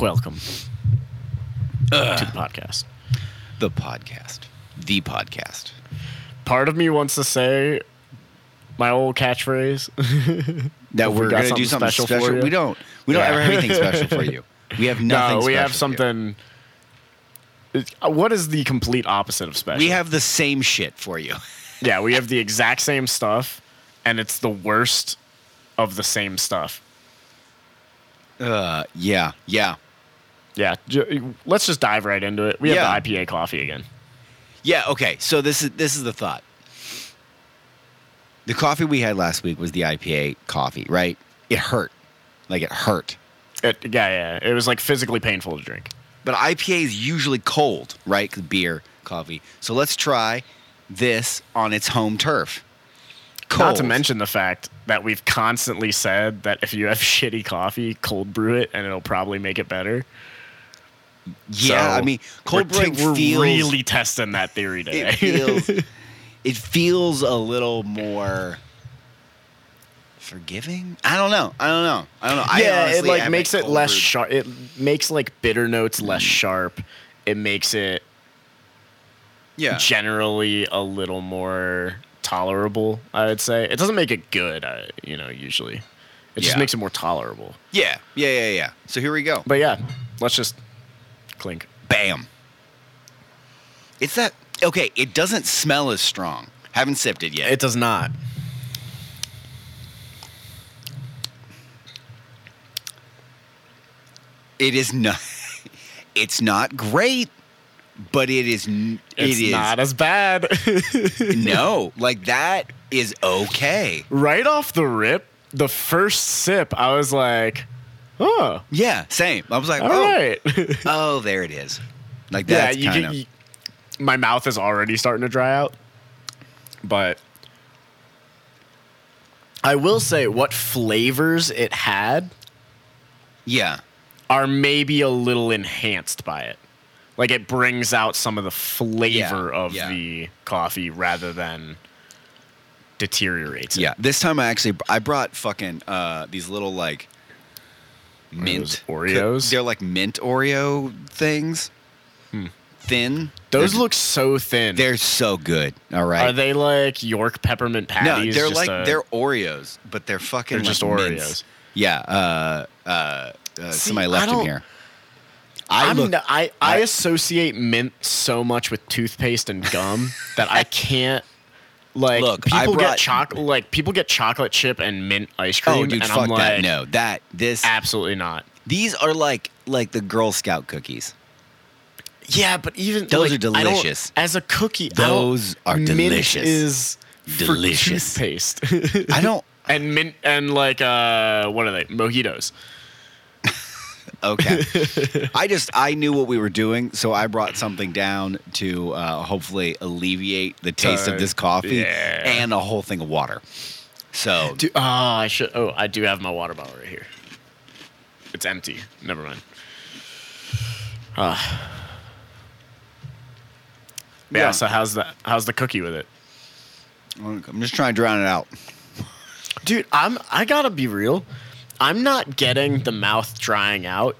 Welcome to the podcast. The podcast. The podcast. Part of me wants to say my old catchphrase. That we we're got gonna do something special special. for you? We don't. We don't Yeah. ever have anything special for you. We have nothing. no, we have special for you. something. Uh, What is the complete opposite of special? We have the same shit for you. yeah, we have the exact same stuff, and it's the worst of the same stuff. Uh, yeah, yeah, Yeah, let's just dive right into it. We have Yeah. the IPA coffee again. yeah. Okay, so this is this is the thought. The coffee we had last week was the IPA coffee, right? It hurt, like it hurt. It, yeah, yeah, it was like physically painful to drink. But IPA is usually cold, right? beer, coffee. So let's try this on its home turf. Cold. Not to mention the fact that we've constantly said that if you have shitty coffee, cold brew it, and it'll probably make it better. Yeah. So I mean, cold we're, brewing we're feels really testing that theory today. it feels it feels a little more forgiving. I don't know. I don't know. I don't know. I yeah, it like makes it less sharp. It makes like bitter notes less sharp. It makes it Yeah. generally a little more tolerable. I would say it doesn't make it good. Uh, you know, usually it just makes it more tolerable. Yeah. Yeah. Yeah. Yeah. So here we go. But yeah, let's just clink. Bam. It's that. Okay. It doesn't smell as strong. Haven't sipped it yet. It does not. it is not. It's not great, but it is. n- It's it is not as bad. no like that is okay. right off the rip, the first sip, I was like, "Oh, Yeah. Same. I was like, all oh, right." oh, there it is. Like yeah, that's you of. You, my mouth is already starting to dry out, but I will say what flavors it had Yeah. are maybe a little enhanced by it. Like it brings out some of the flavor Yeah, of yeah. the coffee rather than deteriorates it. Yeah, this time I actually I brought fucking uh these little like mint those Oreos? They're like mint Oreo things. Thin. Those They're- look so thin. They're so good. All right. Are they like York peppermint patties? no, they're Just like a- they're Oreos, but they're fucking They're just Oreos. mints. Yeah. Uh. Uh. uh See, somebody left them here. I mean, I'm look. n- I, I I- associate mint so much with toothpaste and gum that I can't like Look, people brought- get chocolate like people get chocolate chip and mint ice cream oh, dude, and fuck I'm like that. No, that this. absolutely not. These are like like the Girl Scout cookies. Yeah, but even Those like, are delicious. As a cookie, Those are mint delicious. Is Delicious. toothpaste. I don't. and mint and like uh what are they? Mojitos. Okay. I just I knew what we were doing, so I brought something down to uh, hopefully alleviate the taste Uh, of this coffee yeah. and a whole thing of water. So Do, oh, I should. Oh, I do have my water bottle right here. It's empty. Never mind. Ah. yeah, Yeah. So how's that? How's the cookie with it, I'm just trying to drown it out. dude? I'm. I gotta be real. I'm not getting the mouth drying out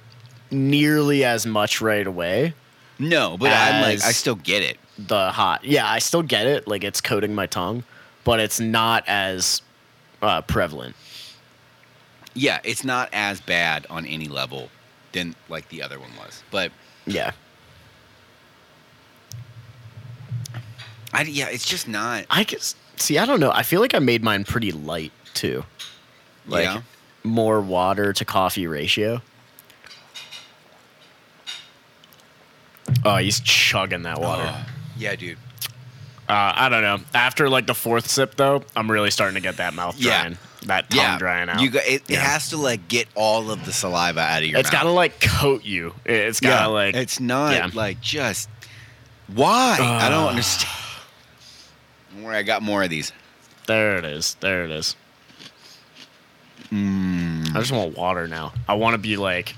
nearly as much right away. No, but I'm like I still get it. The hot. Yeah, I still get it. Like it's coating my tongue, but it's not as uh, prevalent. Yeah, it's not as bad on any level than like the other one was. But Yeah. I yeah, it's just not. I guess. See, I don't know. I feel like I made mine pretty light too. Like Yeah. More water to coffee ratio. Oh, he's chugging that water. Oh, yeah, dude. Uh, I don't know. After like the fourth sip, though, I'm really starting to get that mouth Yeah. drying, that tongue Yeah, drying out. You got it, it has to like get all of the saliva out of your It's got to like coat you. It- It's got to yeah, like. it's not yeah. like just why I don't understand. Don't I got more of these. There it is. There it is. Mm. I just want water now. I want to be like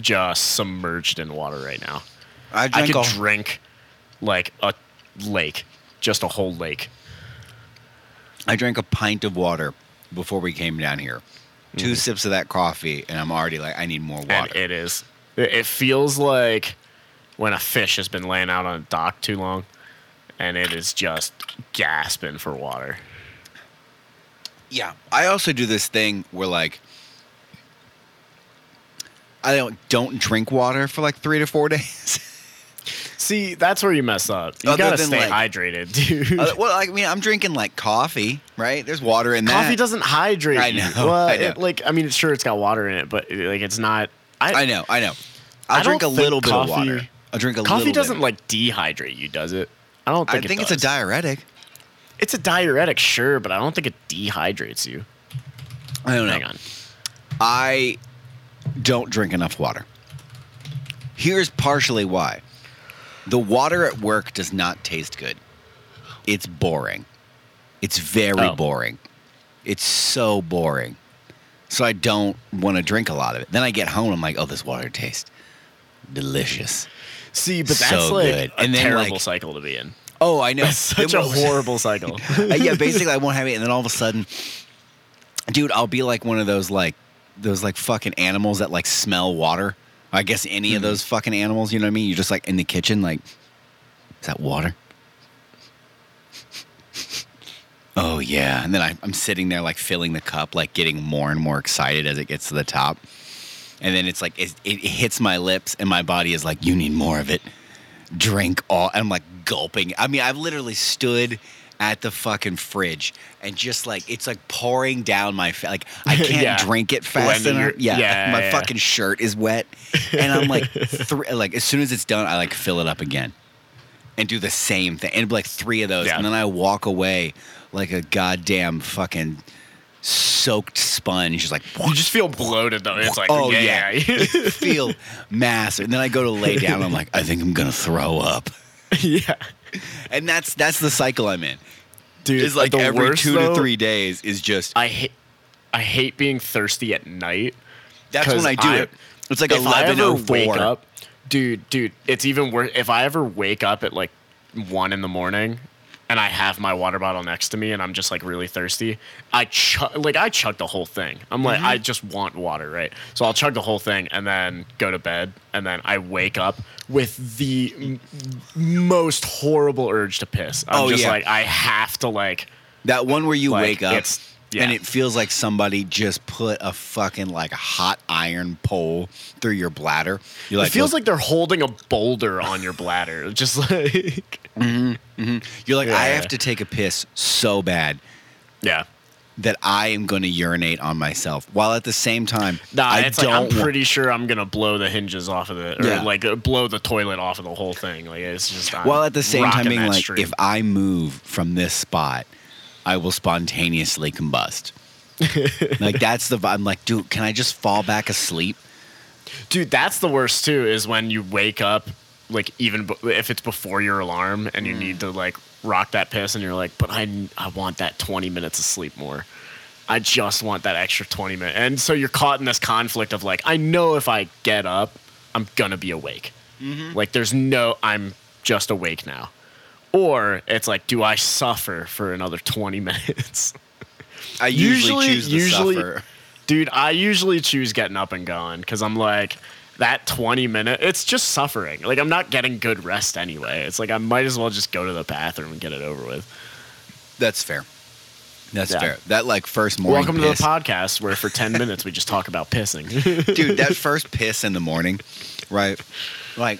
just submerged in water right now. I I could a, drink like a lake, just a whole lake. I drank a pint of water before we came down here. 2 sips of that coffee, and I'm already like, I need more water. And it is. It feels like when a fish has been laying out on a dock too long, and it is just gasping for water. Yeah. I also do this thing where like I don't don't drink water for like three to four days. See, that's where you mess up. You Other gotta than, stay like- hydrated, dude. Uh, well, I mean, I'm drinking like coffee, right? There's water in that. Coffee doesn't hydrate. I you. know, Well, I know. It, like I mean, sure, it's got water in it, but like it's not. I, I know, I know. I'll I drink a don't think little bit coffee- of water. I'll drink a little. coffee doesn't like dehydrate you, does it? I don't I think. think it it's a does. diuretic. It's a diuretic, sure, but I don't think it dehydrates you. I don't know. Hang on. I don't drink enough water. Here's partially why. The water at work does not taste good. It's boring. It's very Oh. boring. It's so boring. So I don't want to drink a lot of it. Then I get home, I'm like, oh, this water tastes delicious. See, but So that's like good. a And then, terrible like- cycle to be in. Oh, I know. That's such a horrible cycle. Yeah, basically I won't have it, and then all of a sudden, dude, I'll be like one of those like those like fucking animals that like smell water. I guess any of mm-hmm. those fucking animals, you know what I mean? You're just like in the kitchen, like, is that water? Oh yeah, and then I, I'm sitting there like filling the cup, like getting more and more excited as it gets to the top, and then it's like it, it hits my lips, and my body is like, you need more of it drink all and I'm like gulping. I mean, I've literally stood at the fucking fridge and just like it's like pouring down my fa- like I can't Yeah. drink it fast enough. Yeah, yeah, my yeah. fucking shirt is wet, and I'm like, thr like as soon as it's done, I like fill it up again and do the same thing and like three of those, and then I walk away like a goddamn fucking soaked sponge, like you just feel bloated though. It's like, Oh, yeah, yeah. feel massive. And then I go to lay down. I'm like, I think I'm gonna throw up. yeah. And that's that's the cycle I'm in. Dude, It's like the every worst, two though, to three days is just. I hate, I hate being thirsty at night. That's when I do I- it. It's like if I ever eleven oh wake four. up, dude, dude, it's even worse. If I ever wake up at like one in the morning and I have my water bottle next to me and I'm just like really thirsty, I chug like I chug the whole thing. I'm like Mm-hmm. I just want water, right? So I'll chug the whole thing and then go to bed and then I wake up with the m- most horrible urge to piss. I'm Oh, just yeah. like I have to like That one where you Like, wake up yeah. and it feels like somebody just put a fucking like a hot iron pole through your bladder. You're like, it feels like they're holding a boulder on your bladder. Just like you're like, I have to take a piss so bad Yeah. that I am going to urinate on myself, while at the same time, Nah, I it's like I'm don't pretty sure I'm gonna blow the hinges off of it, or Yeah. like uh, blow the toilet off of the whole thing. Like it's just I'm While at the same time being like, stream. if I move from this spot, I will spontaneously combust. like that's the I'm like, dude, can I just fall back asleep? dude, that's the worst too. Is when you wake up, like even b- if it's before your alarm and you need to mm. like rock that piss, and you're like, but I I want that 20 minutes of sleep more. I just want that extra 20 minutes, and so you're caught in this conflict of like, I know if I get up, I'm gonna be awake. Mm-hmm. Like there's no, I'm just awake now. Or it's like, do I suffer for another 20 minutes? I usually, Usually- choose to usually- suffer. Dude, I usually choose getting up and going because I'm like, that 20 minute, it's just suffering. Like, I'm not getting good rest anyway. It's like, I might as well just go to the bathroom and get it over with. That's fair. That's Yeah. fair. That like first morning Welcome piss, to the podcast where for 10 minutes we just talk about pissing. dude. That first piss in the morning, right? Like,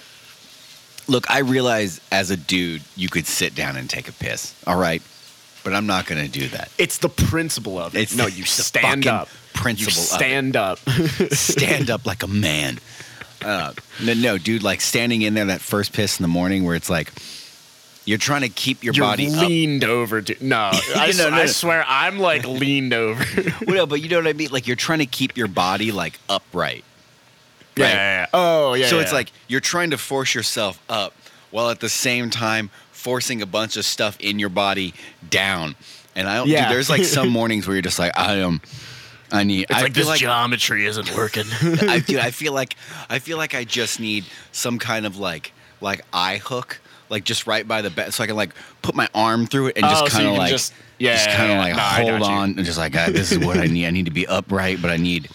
look, I realize as a dude you could sit down and take a piss, all right, but I'm not gonna do that. it's the principle of it. It's no, you stand up. principle You of it. stand up. stand up like a man. Uh, no, no, dude, like standing in there that first piss in the morning where it's like you're trying to keep your You're body up. leaned over. Dude. No, I, No, no, I swear I'm like leaned over. Well, no, but you know what I mean? Like you're trying to keep your body like upright. Yeah, Right. yeah, yeah. Oh, yeah. so yeah, it's yeah. like you're trying to force yourself up while at the same time forcing a bunch of stuff in your body down. And I don't Yeah. dude, there's like some mornings where you're just like, I am I need it's I like feel this like geometry isn't working. I, dude, I feel like I feel like I just need some kind of like like eye hook, like just right by the bed, so I can like put my arm through it and Oh, just so kind of can like just- yeah, just kind of yeah, like no, hold on and just like ah, this is what I need. I need to be upright, but I need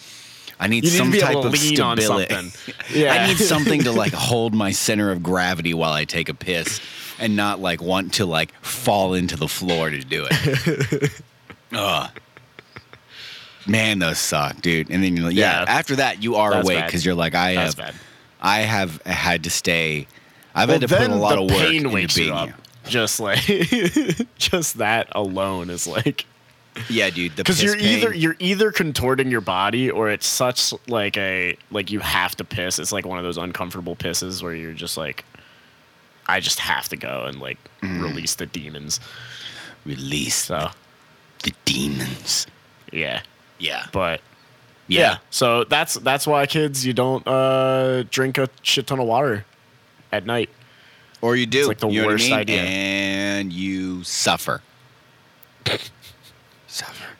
I need need some be type of stability. Yeah. I need something to like hold my center of gravity while I take a piss and not like want to like fall into the floor to do it. Ugh. Man, those suck, dude. And then you're like, yeah, Yeah. after that you are That's awake because you're like, I That's have, bad. I have had to stay. I've Well, had to put a lot of work pain into being you up. here. Just like, just that alone is like, Yeah, dude. Because you're either you're either contorting your body or it's such like a like you have to piss. It's like one of those uncomfortable pisses where you're just like, I just have to go and like Mm. release the demons. release So the demons. yeah, Yeah, but yeah. yeah. So that's that's why kids you don't uh drink a shit ton of water at night. Or you do. like the you what I worst mean? idea. And you suffer.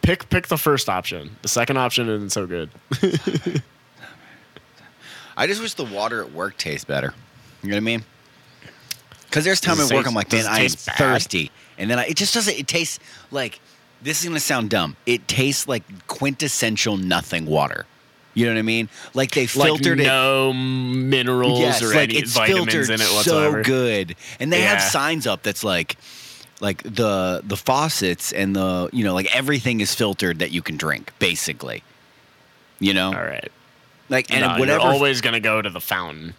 Pick pick the first option. The second option isn't so good. I just wish the water at work tastes better. You know what I mean? Because there's time at work taste- I'm like, man, I am thirsty, and then I, it just doesn't. It tastes like this is gonna sound dumb. It tastes like quintessential nothing water. You know what I mean? Like they filtered like it. no minerals Yes, or like any it's vitamins filtered in it whatsoever. so good, and they have signs up that's like, like the the faucets and the you know like everything is filtered that you can drink basically. You know, All right. like and no, whatever. you're always gonna go to the fountain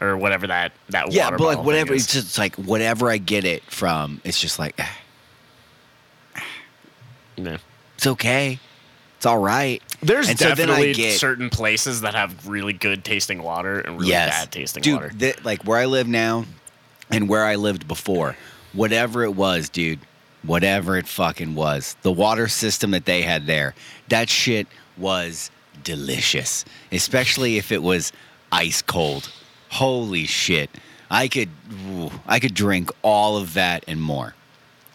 or whatever that that yeah, but like whatever, it's just like whatever I get it from, it's just like eh, Yeah. it's okay, it's all right. There's And so definitely get- certain places that have really good tasting water and really yes, bad tasting dude. water. thi- like where I live now, and where I lived before, whatever it was, dude, whatever it fucking was, the water system that they had there, that shit was delicious, especially if it was ice cold. Holy shit, I could, ooh, I could drink all of that and more,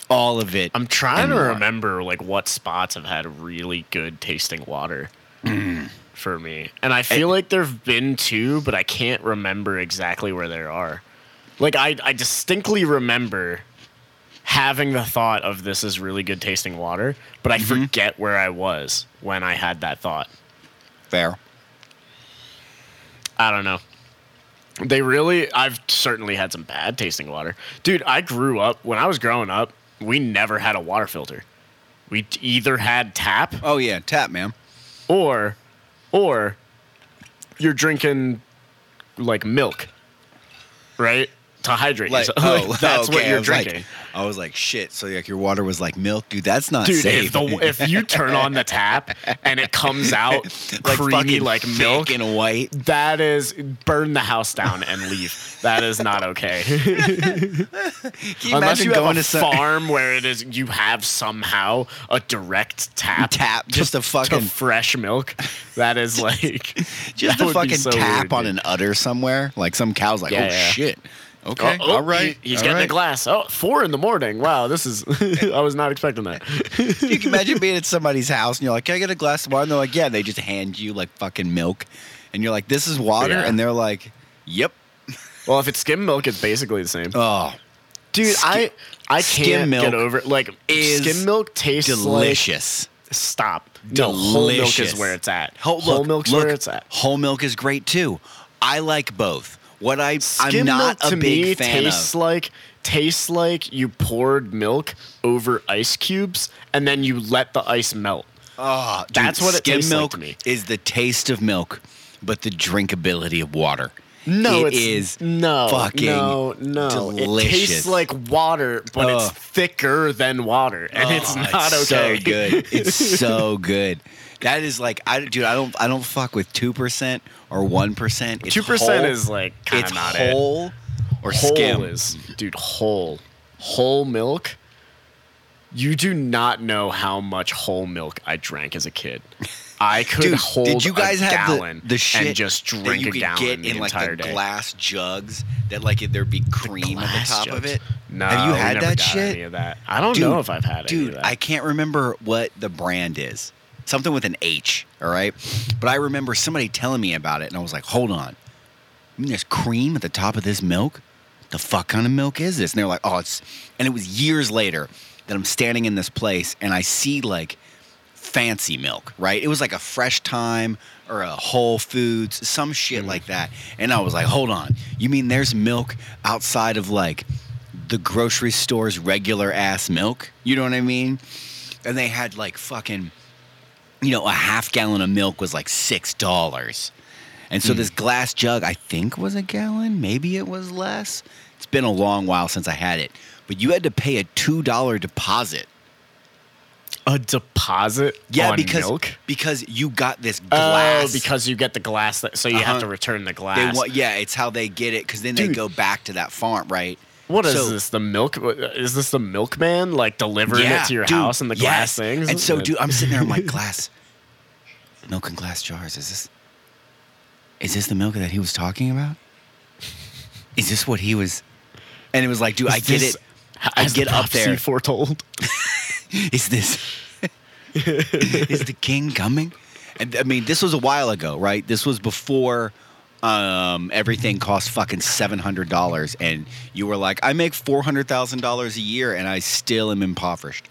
all of it. I'm trying to more. remember like what spots have had really good tasting water Mm. for me. And I feel like there've been two, but I can't remember exactly where they are. Like I I distinctly remember having the thought of this is really good tasting water, but I Mm-hmm. forget where I was when I had that thought. Fair. I don't know. They really, I've certainly had some bad tasting water. Dude, I grew up, when I was growing up, we never had a water filter. We either had tap Oh yeah, tap man. or, or you're drinking like milk, right? To hydrate Like, yourself. oh, Like, that's okay, what you're like- drinking. I was like, shit. So like your water was like milk, dude. That's not Dude, safe. if, the, if you turn on the tap and it comes out creamy fucking like milk, and white. that is burn the house down and leave. That is not okay. You Unless you have going a to some farm where it is you have somehow a direct tap tap, just a fucking fresh milk. That is like just a fucking so tap weird, on dude. an udder somewhere? Like some cow's like, Yeah, oh yeah. shit. Okay, Oh, oh, all right. he- he's all getting a right. glass. Oh, four in the morning. Wow, this is. I was not expecting that. You can imagine being at somebody's house and you're like, Can I get a glass of water? And they're like, Yeah. They just hand you like fucking milk, and you're like, This is water, Yeah. and they're like, Yep. Well, if it's skim milk, it's basically the same. Oh, Dude, I I can't milk get over like is skim milk tastes delicious. like stop. No, whole milk Delicious. is where it's at. Whole, whole look, milk's look, where it's at. Whole milk is great too. I like both. What I Skim I'm not milk a to big me fan tastes of. like tastes like you poured milk over ice cubes and then you let the ice melt. Oh, dude, That's what it skim tastes like milk to me. is the taste of milk, but the drinkability of water. No, It it's is no, fucking no, no. It delicious. tastes like water, but it's Ugh. thicker than water, and it's Oh, not okay. So good. It's so good. That is like I dude. I don't. I don't fuck with two percent or one percent. Two percent is like kind it's of not it. whole or Whole skim. is dude whole, whole milk. You do not know how much whole milk I drank as a kid. I could Dude, hold did you guys a have gallon the, the shit and just that drink you a could gallon get the in like the day? glass jugs that like there'd be cream on the top of it? No, have you had that shit? Any of that? I don't Dude, know if I've had any Dude, that. I can't remember what the brand is. Something with an H, all right? But I remember somebody telling me about it, and I was like, hold on. You mean there's cream at the top of this milk? What the fuck kind of milk is this? And they're like, oh, it's, and it was years later that I'm standing in this place and I see like fancy milk, right? It was like a Fresh Thyme or a Whole Foods, some shit mm-hmm. like that. And I was like, hold on, you mean there's milk outside of like the grocery store's regular ass milk? You know what I mean? And they had like fucking, you know, a half gallon of milk was like six dollars. And so this glass jug, I think, was a gallon. Maybe it was less. It's been a long while since I had it. But you had to pay a two dollar deposit. A deposit Yeah, on because milk? because you got this glass. Oh, because you get the glass, that, so you have Uh-huh. to return the glass. want, yeah, it's how they get it. Because then they go back to that farm, right? What is So- this? The milk? Is this the milkman like delivering it to your dude, house in the glass yes. things? And so, dude, I'm sitting there. I'm like, glass, milk in glass jars. Is this? Is this the milk that he was talking about? Is this what he was? And it was like, dude, I get this- it. I get the up there. Foretold. Is this? is the king coming? And I mean, this was a while ago, right? This was before um, everything cost fucking seven hundred dollars, and you were like, "I make four hundred thousand dollars a year, and I still am impoverished."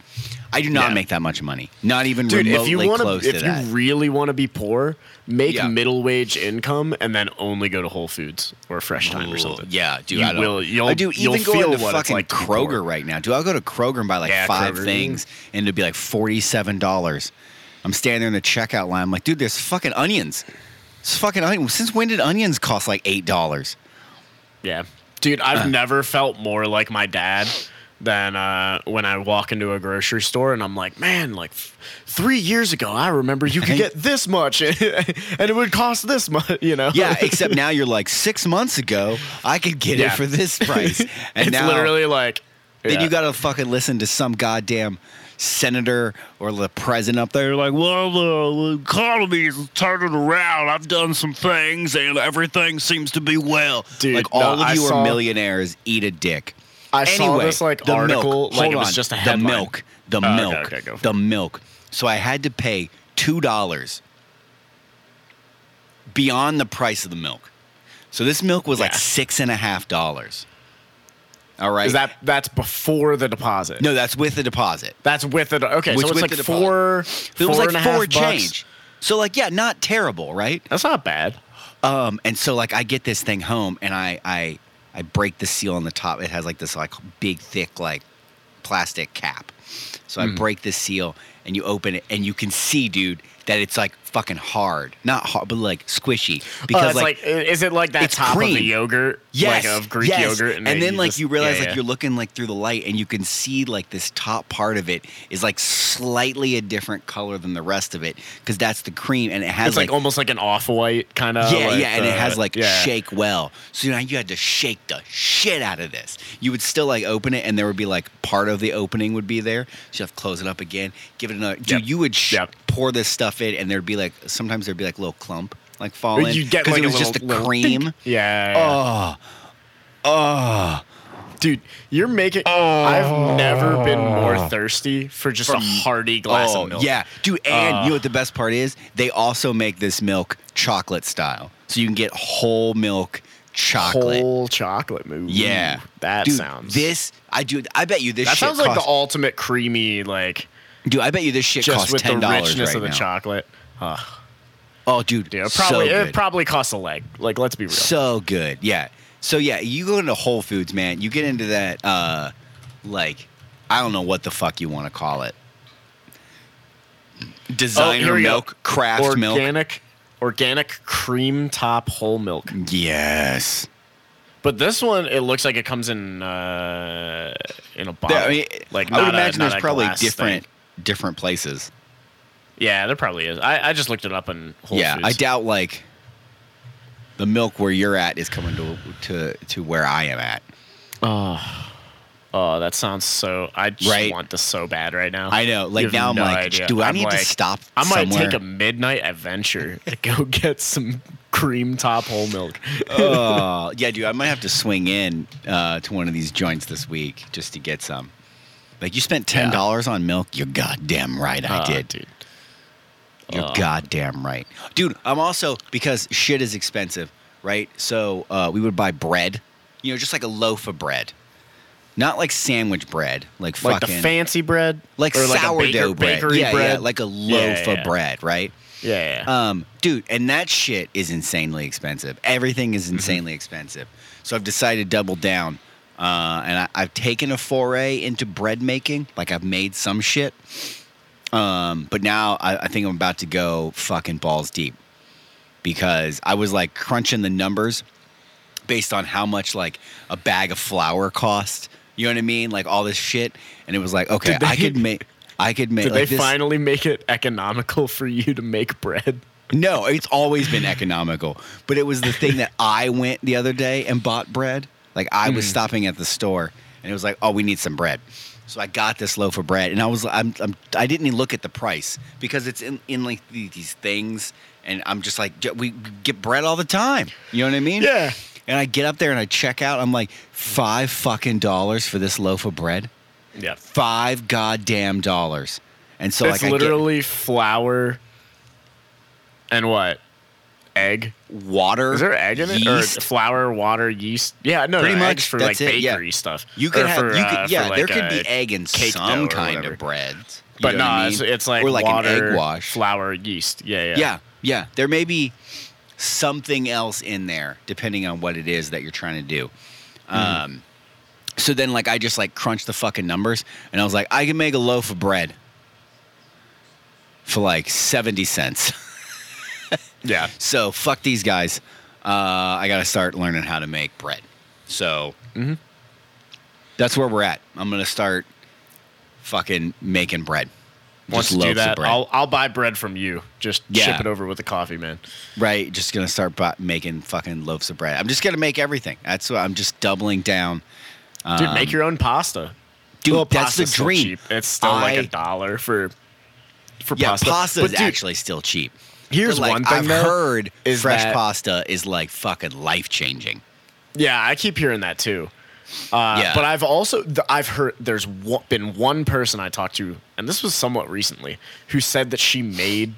I do not Yeah. make that much money, not even Dude, remotely if you want close to, if to you really want to be poor, make Yeah. middle wage income and then only go to Whole Foods or Fresh Thyme or something. Yeah, dude. You I will- you'll- I do you'll even going feel to fucking like Kroger right now. Do I go to Kroger and buy like Yeah, five Kroger. things and it'd be like forty-seven dollars? I'm standing there in the checkout line. I'm like, dude, there's fucking onions. It's fucking onions. Since when did onions cost like eight dollars? Yeah. Dude, I've Uh. never felt more like my dad than uh, when I walk into a grocery store and I'm like, man, like f- three years ago, I remember you could get this much and it would cost this much, you know? Yeah, except now you're like six months ago, I could get Yeah. it for this price, and it's now literally like, then yeah. you got to fucking listen to some goddamn senator or the president up there like, well, the, the economy is turning around. I've done some things and everything seems to be well. Dude, like no, all of I you saw- are millionaires. Eat a dick. I saw this like the article, milk. like Hold it was on. just a the milk. The Oh, milk. okay, go the milk. So I had to pay two dollars beyond the price of the milk. So this milk was like six and a half dollars. All right. Is that that's before the deposit? no? That's with the deposit. that's with it. Okay, Which so it's like the deposit. four. It was like four bucks. change. So like yeah, not terrible, right? That's not bad. Um, and so like I get this thing home and I I I break the seal on the top. It has like this like big thick like plastic cap. So. I mm-hmm. break the seal and you open it and you can see, dude, that it's like fucking hard. Not hard, but like squishy. Oh, Because it's like, is it like that top of cream. the yogurt? Yes, like of Greek yes. yogurt, and, then you like just- you realize yeah, like yeah. you're looking like through the light, and you can see like this top part of it is like slightly a different color than the rest of it because that's the cream, and it has It's like, almost like an off-white kind of. yeah, like yeah, and it has uh, like yeah. shake well. So now you had to shake the shit out of this. You would still like open it, and there would be like part of the opening would be there. So to close it up again, give it another. Dude, Yep. you would sh- Yep. pour this stuff in, and there'd be like sometimes there'd be like a little clump like falling. You get like it was a just little- the cream. Yeah, yeah. Oh, oh. dude, you're making. I've never been more thirsty for just a hearty glass oh, of milk. Yeah, dude, and Uh. you know what the best part is? They also make this milk chocolate style, so you can get whole milk chocolate. whole chocolate move. yeah, that dude, sounds. This I do. I bet you this. that sounds like the ultimate creamy, like Dude, I bet you this shit just costs with the ten dollars richness right of the now. chocolate. Ugh. Oh, dude, Dude, it so probably good. it probably costs a leg. Like, let's be real. so good. Yeah. So yeah, you go into Whole Foods, man. You get into that, uh, like, I don't know what the fuck you want to call it. Oh, Designer go. milk, craft milk. organic, organic cream top whole milk. Yes. But this one, it looks like it comes in uh, in a bottle. There- I mean, like I would a- imagine there's probably different thing. different places. Yeah, there probably is. I, I just looked it up in Whole yeah, Foods. I doubt like the milk where you're at is coming to to to where I am at. Oh, that sounds so. I just Right. want this so bad right now. I know. Like now, I'm no like, idea. do I I'm need to stop? I might somewhere? take a midnight adventure to go get some cream top whole milk. oh, yeah, dude. I might have to swing in uh, to one of these joints this week just to get some. Like, you spent ten dollars on milk. You're goddamn right. I Uh, did. dude. You're Uh. goddamn right, dude. I'm also because shit is expensive, right? So uh, we would buy bread You know, just like a loaf of bread. Not like sandwich bread, like Like fucking the fancy bread, like Or sourdough a baker- bread. bakery yeah, bread, yeah, like a Yeah, loaf yeah, of bread, right? Yeah, yeah. Um, dude, and that shit is insanely expensive. Everything Mm-hmm. is insanely expensive. So I've decided to double down, uh, and I, I've taken a foray into bread making. Like I've made some shit, um, but now I, I think I'm about to go fucking balls deep because I was like crunching the numbers based on how much like a bag of flour cost. You know what I mean? Like all this shit, and it was like, okay, they- I could make. I could make. Did like they this- finally make it economical for you to make bread? No, it's always been economical. But it was the thing that I went the other day and bought bread. Like I was hmm. stopping at the store and it was like, "Oh, we need some bread." So I got this loaf of bread and I was I'm, I'm I didn't even look at the price because it's in in like these things and I'm just like we get bread all the time. You know what I mean? Yeah. And I get up there and I check out. I'm like, 5 fucking dollars for this loaf of bread? Yeah. 5 goddamn dollars. And so it's like literally flour and what? Egg? Water. Is there egg in it? Or flour, water, yeast? Yeah, no, Pretty no, much, for like it, yeah. bakery stuff. You could have, for, you uh, could, for yeah. like there could be egg in some kind of bread. But no, it's, it's like or like water, an egg wash. flour, yeast. Yeah, yeah. Yeah, yeah. There may be something else in there, depending on what it is that you're trying to do. Mm-hmm. Um, so then, like, I just like crunched the fucking numbers, and I was like, I can make a loaf of bread for like seventy cents. Yeah. So fuck these guys. Uh, I got to start learning how to make bread. So Mhm. that's where we're at. I'm gonna start fucking making bread. Once Just do that. I'll I'll buy bread from you. Just Yeah. ship it over with the coffee, man. right. Just gonna start bu- making fucking loaves of bread. I'm just gonna make everything. That's what I'm just doubling down. Dude, Um, make your own pasta. dude. Well, that's the dream. cheap. It's still like a dollar for for Yeah, pasta. pasta But is dude, actually still cheap. Here's like, one thing I've though, heard is fresh that- pasta is like fucking life changing. Yeah, I keep hearing that too. Uh, Yeah. But I've also I've heard there's been one person I talked to, and this was somewhat recently, who said that she made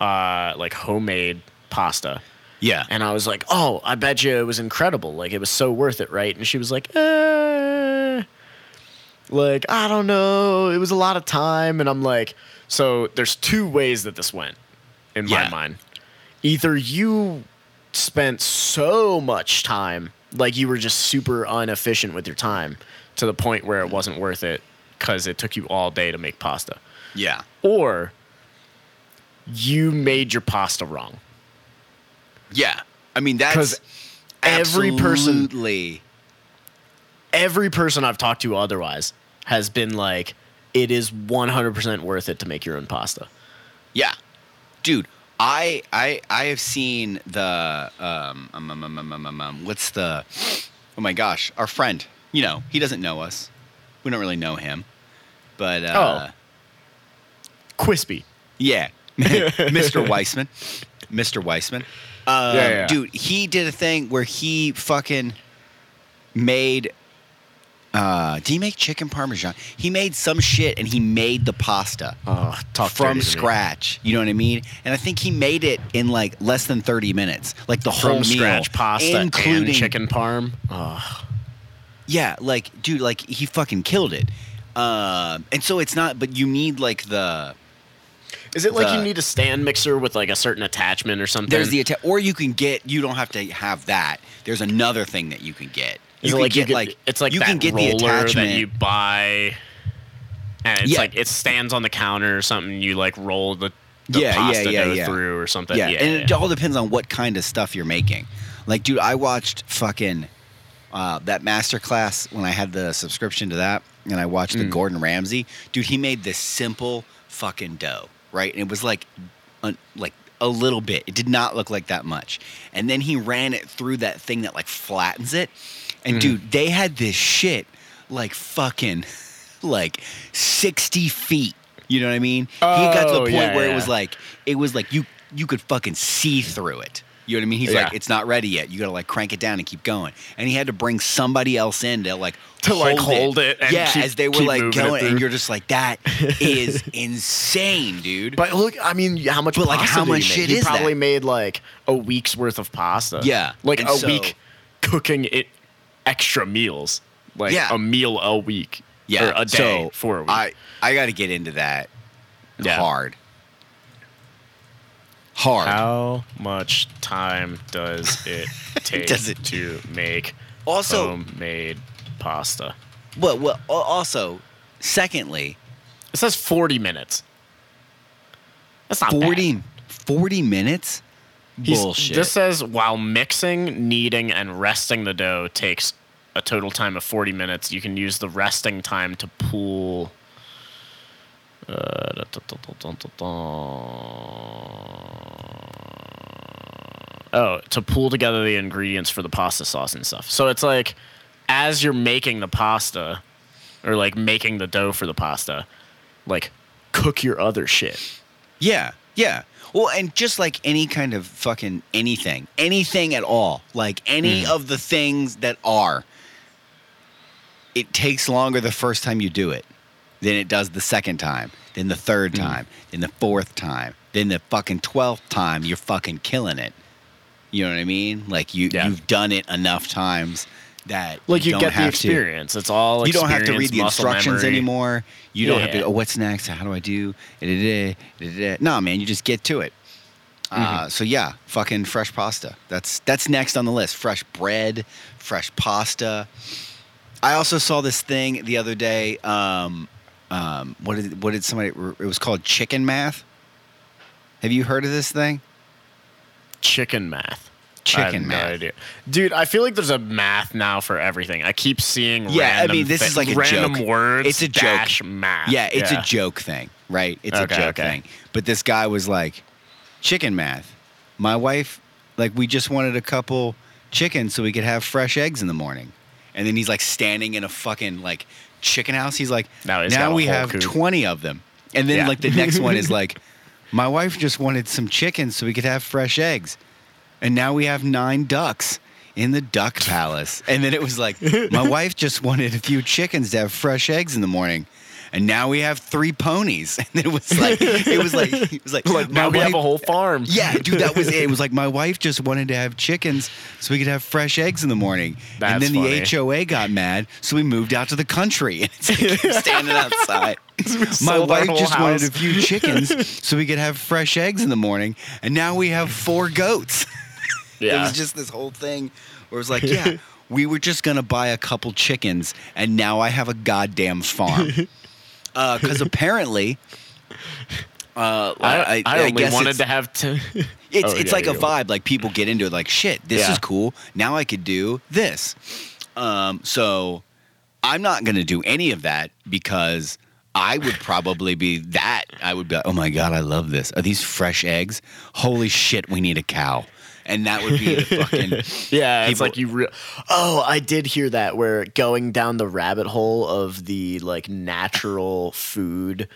uh, like homemade pasta, Yeah. and I was like, oh, I bet you it was incredible. Like it was so worth it, right? And she was like, eh, like I don't know, it was a lot of time, and I'm like, so there's two ways that this went in my mind. Either you spent so much time, like you were just super inefficient with your time to the point where it wasn't worth it because it took you all day to make pasta, yeah. or you made your pasta wrong. Yeah. I mean, that's every person- absolutely- Every person I've talked to otherwise has been like, it is 100% worth it to make your own pasta. Yeah, dude. I I I have seen the um, um, um, um, um, um, um, um what's the oh my gosh our friend you know he doesn't know us we don't really know him but uh, Oh. Crispy. yeah Mr. Weissman Mr. Weissman um, Yeah, yeah. dude he did a thing where he fucking made uh, did he make chicken parmesan he made some shit and he made the pasta Oh, talk from dirty to me. scratch. You know what I mean? And I think he made it in like less than 30 minutes, like the whole From meal, scratch pasta including and chicken parm. Oh. Yeah, like dude, like he fucking killed it. Um, and so it's not, but you need like the Is it like The- you need a stand mixer with like a certain attachment or something? there's the atta- or you can get you don't have to have that. There's another thing that you can get. Is You it like get you like it's like you can get the attachment. that you buy, and it's Yeah. like it stands on the counter or something. You like roll the, the Yeah, yeah, pasta yeah, dough yeah. through or something. Yeah, Yeah, and it all depends on what kind of stuff you're making. Like, dude, I watched fucking uh, that master class when I had the subscription to that, and I watched the Mm. Gordon Ramsay. Dude, he made this simple fucking dough, right? And it was like, un, like a little bit. It did not look like that much. And then he ran it through that thing that like flattens it. And Mhm. dude, they had this shit like fucking like 60 feet. You know what I mean? Oh, he got to the Oh, point yeah, where it was like it was like you you could fucking see through it. You know what I mean? He's Yeah. like, it's not ready yet. You gotta like crank it down and keep going. And he had to bring somebody else in to like To, like, hold it and yeah, keep- as they were like going, and you're just like, that is insane, dude. But look, I mean, how much? But, like, how much he shit He is probably that? made like a week's worth of pasta. Yeah, like and a so- week cooking it extra meals, like Yeah. a meal a week, Yeah, or a day so for a week. I I got to get into that Yeah. hard. Hard. How much time does it take Does it- to make Also- homemade pasta? Well, well, also, secondly, It says 40 minutes. That's not bad. 40, 40 minutes? He's- Bullshit. This says while mixing, kneading, and resting the dough takes a total time of 40 minutes. You can use the resting time to pool. Uh, da, da, da. Oh, to pool together the ingredients for the pasta sauce and stuff. So it's like as you're making the pasta or like making the dough for the pasta, like cook your other shit. Yeah, yeah. Well, and just like any kind of fucking anything, anything at all, like any Hmm. of the things that are, it takes longer the first time you do it than it does the second time, then the third Hmm. time, then the fourth time, then the fucking twelfth time. You're fucking killing it. You know what I mean? Like you, Yeah. you've done it enough times that Like you don't get the have to- experience. It's all you don't have to read the instructions memory. anymore. You don't have to. Oh, what's next? How do I do? No, man, you just get to it. Mm-hmm. Uh, so yeah, fucking fresh pasta. That's that's next on the list. Fresh bread, fresh pasta. I also saw this thing the other day. Um, um, what did what did somebody? It was called chicken math. Have you heard of this thing? Chicken math. Chicken math. No idea. Dude, I feel like there's a math now for everything. I keep seeing Yeah, I mean, this thi- is like a random joke. words. It's a joke. math. Yeah, it's a joke thing, right? It's Okay, a joke okay. thing. But this guy was like, chicken math. My wife, like, we just wanted a couple chickens so we could have fresh eggs in the morning. And then he's like standing in a fucking like chicken house. He's like, Now now, he's a we have coop." 20 of them. And then Yeah. like the next one is like, my wife just wanted some chickens so we could have fresh eggs. And now we have nine ducks in the duck palace. And then it was like, my wife just wanted a few chickens to have fresh eggs in the morning. And now we have three ponies. And it was like, it was like, it was like, Like now we have wife- a whole farm. yeah, dude, that was it. It was like my wife just wanted to have chickens so we could have fresh eggs in the morning. That's and then funny. the HOA got mad, so we moved out to the country. And it's like standing outside. my wife just wanted a few chickens so we could have fresh eggs in the morning. And now we have four goats. Yeah. It was just this whole thing where it was like, yeah, we were just gonna buy a couple chickens, and now I have a goddamn farm. Because apparently, uh, I, I, only guess wanted it's- to have to. it's Oh, it's yeah, like a vibe. Like people get into it. Like shit, this Yeah. is cool. Now I could do this. Um, so I'm not gonna do any of that because I would probably be that. I would be. like, Oh my god, I love this. Are these fresh eggs? Holy shit, we need a cow. And that would be the fucking. Yeah, it's like you. Re- oh, I did hear that. Where going down the rabbit hole of the like natural food,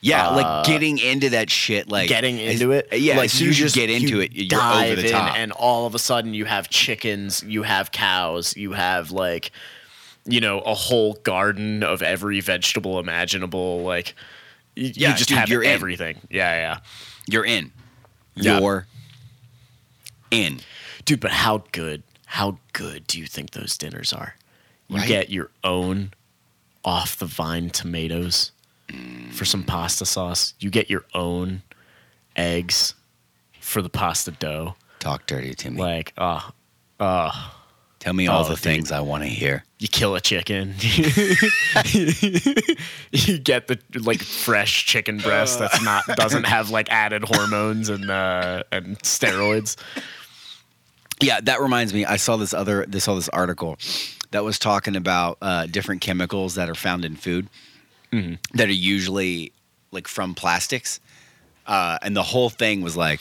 Yeah, Uh, like getting into that shit. Like getting into it. Yeah, like as you get into it, you're dive over the in, top. and all of a sudden you have chickens, you have cows, you have like, you know, a whole garden of every vegetable imaginable. Like, y- Yeah, you just dude, have you're in. everything. Yeah, yeah. you're in. Yeah. You're in. Dude, but how good, how good do you think those dinners are? You Right. get your own off the vine tomatoes for some pasta sauce. You get your own eggs for the pasta dough. Talk dirty to me. Like, uh, uh, Tell me all Oh, the dude. things I want to hear. you kill a chicken. you get the like fresh chicken breast that's not doesn't have like added hormones and uh, and steroids. Yeah, that reminds me. I saw this other, this saw this article that was talking about uh, different chemicals that are found in food that are usually like from plastics, uh, and the whole thing was like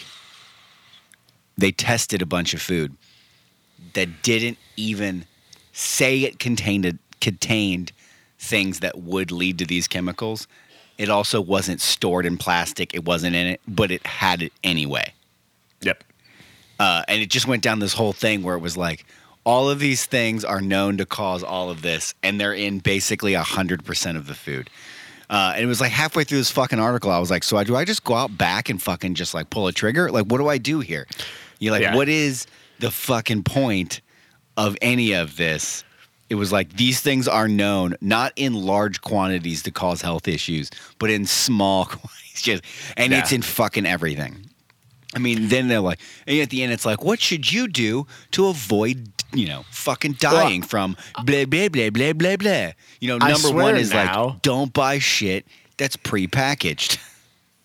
they tested a bunch of food that didn't even say it contained contained things that would lead to these chemicals. It also wasn't stored in plastic. It wasn't in it, but it had it anyway. Yep. Uh, and it just went down this whole thing where it was like all of these things are known to cause all of this, and they're in basically hundred percent of the food. Uh, and it was like halfway through this fucking article, I was like, "So I, do I just go out back and fucking just like pull a trigger? Like, what do I do here? You're like, Yeah. what is the fucking point of any of this it was like these things are known not in large quantities to cause health issues, but in small quantities. Just and it's in fucking everything. I mean, then they're like, and at the end, it's like, what should you do to avoid, you know, fucking dying from blah blah blah blah blah blah. You know, I number one is now- like, don't buy shit that's prepackaged.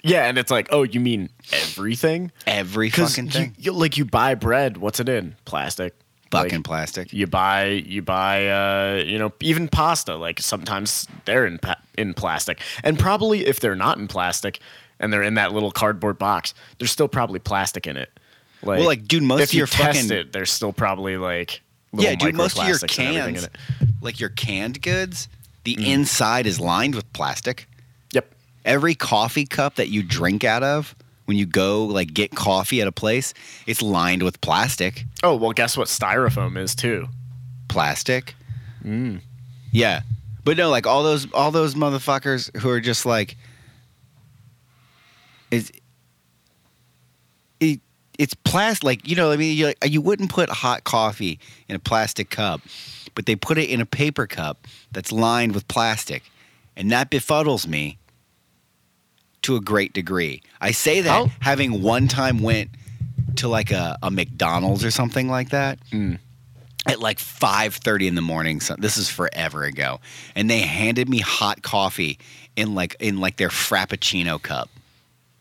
Yeah, and it's like, oh, you mean everything? Every fucking you, thing, you- like you buy bread, what's it in? Plastic. fucking Like, plastic. you buy you buy uh you know even pasta like sometimes they're in pa- in plastic and probably if they're not in plastic and they're in that little cardboard box there's still probably plastic in it like, Well, like, dude, most if of you your test fucking- it there's still probably like little Yeah, dude, most of your microplastics and everything in cans, like your canned goods, the Mm. inside is lined with plastic. yep Every coffee cup that you drink out of when you go like get coffee at a place, it's lined with plastic. oh well guess what styrofoam is too Plastic. Mm. Yeah. But no, like all those all those motherfuckers who are just like is it it's plastic like you know I mean you like, you wouldn't put hot coffee in a plastic cup, but they put it in a paper cup that's lined with plastic, and that befuddles me to a great degree. I say that How- having one time went to like a, a McDonald's or something like that Mm. at like 5:30 in the morning. So this is forever ago, and they handed me hot coffee in like in like their frappuccino cup.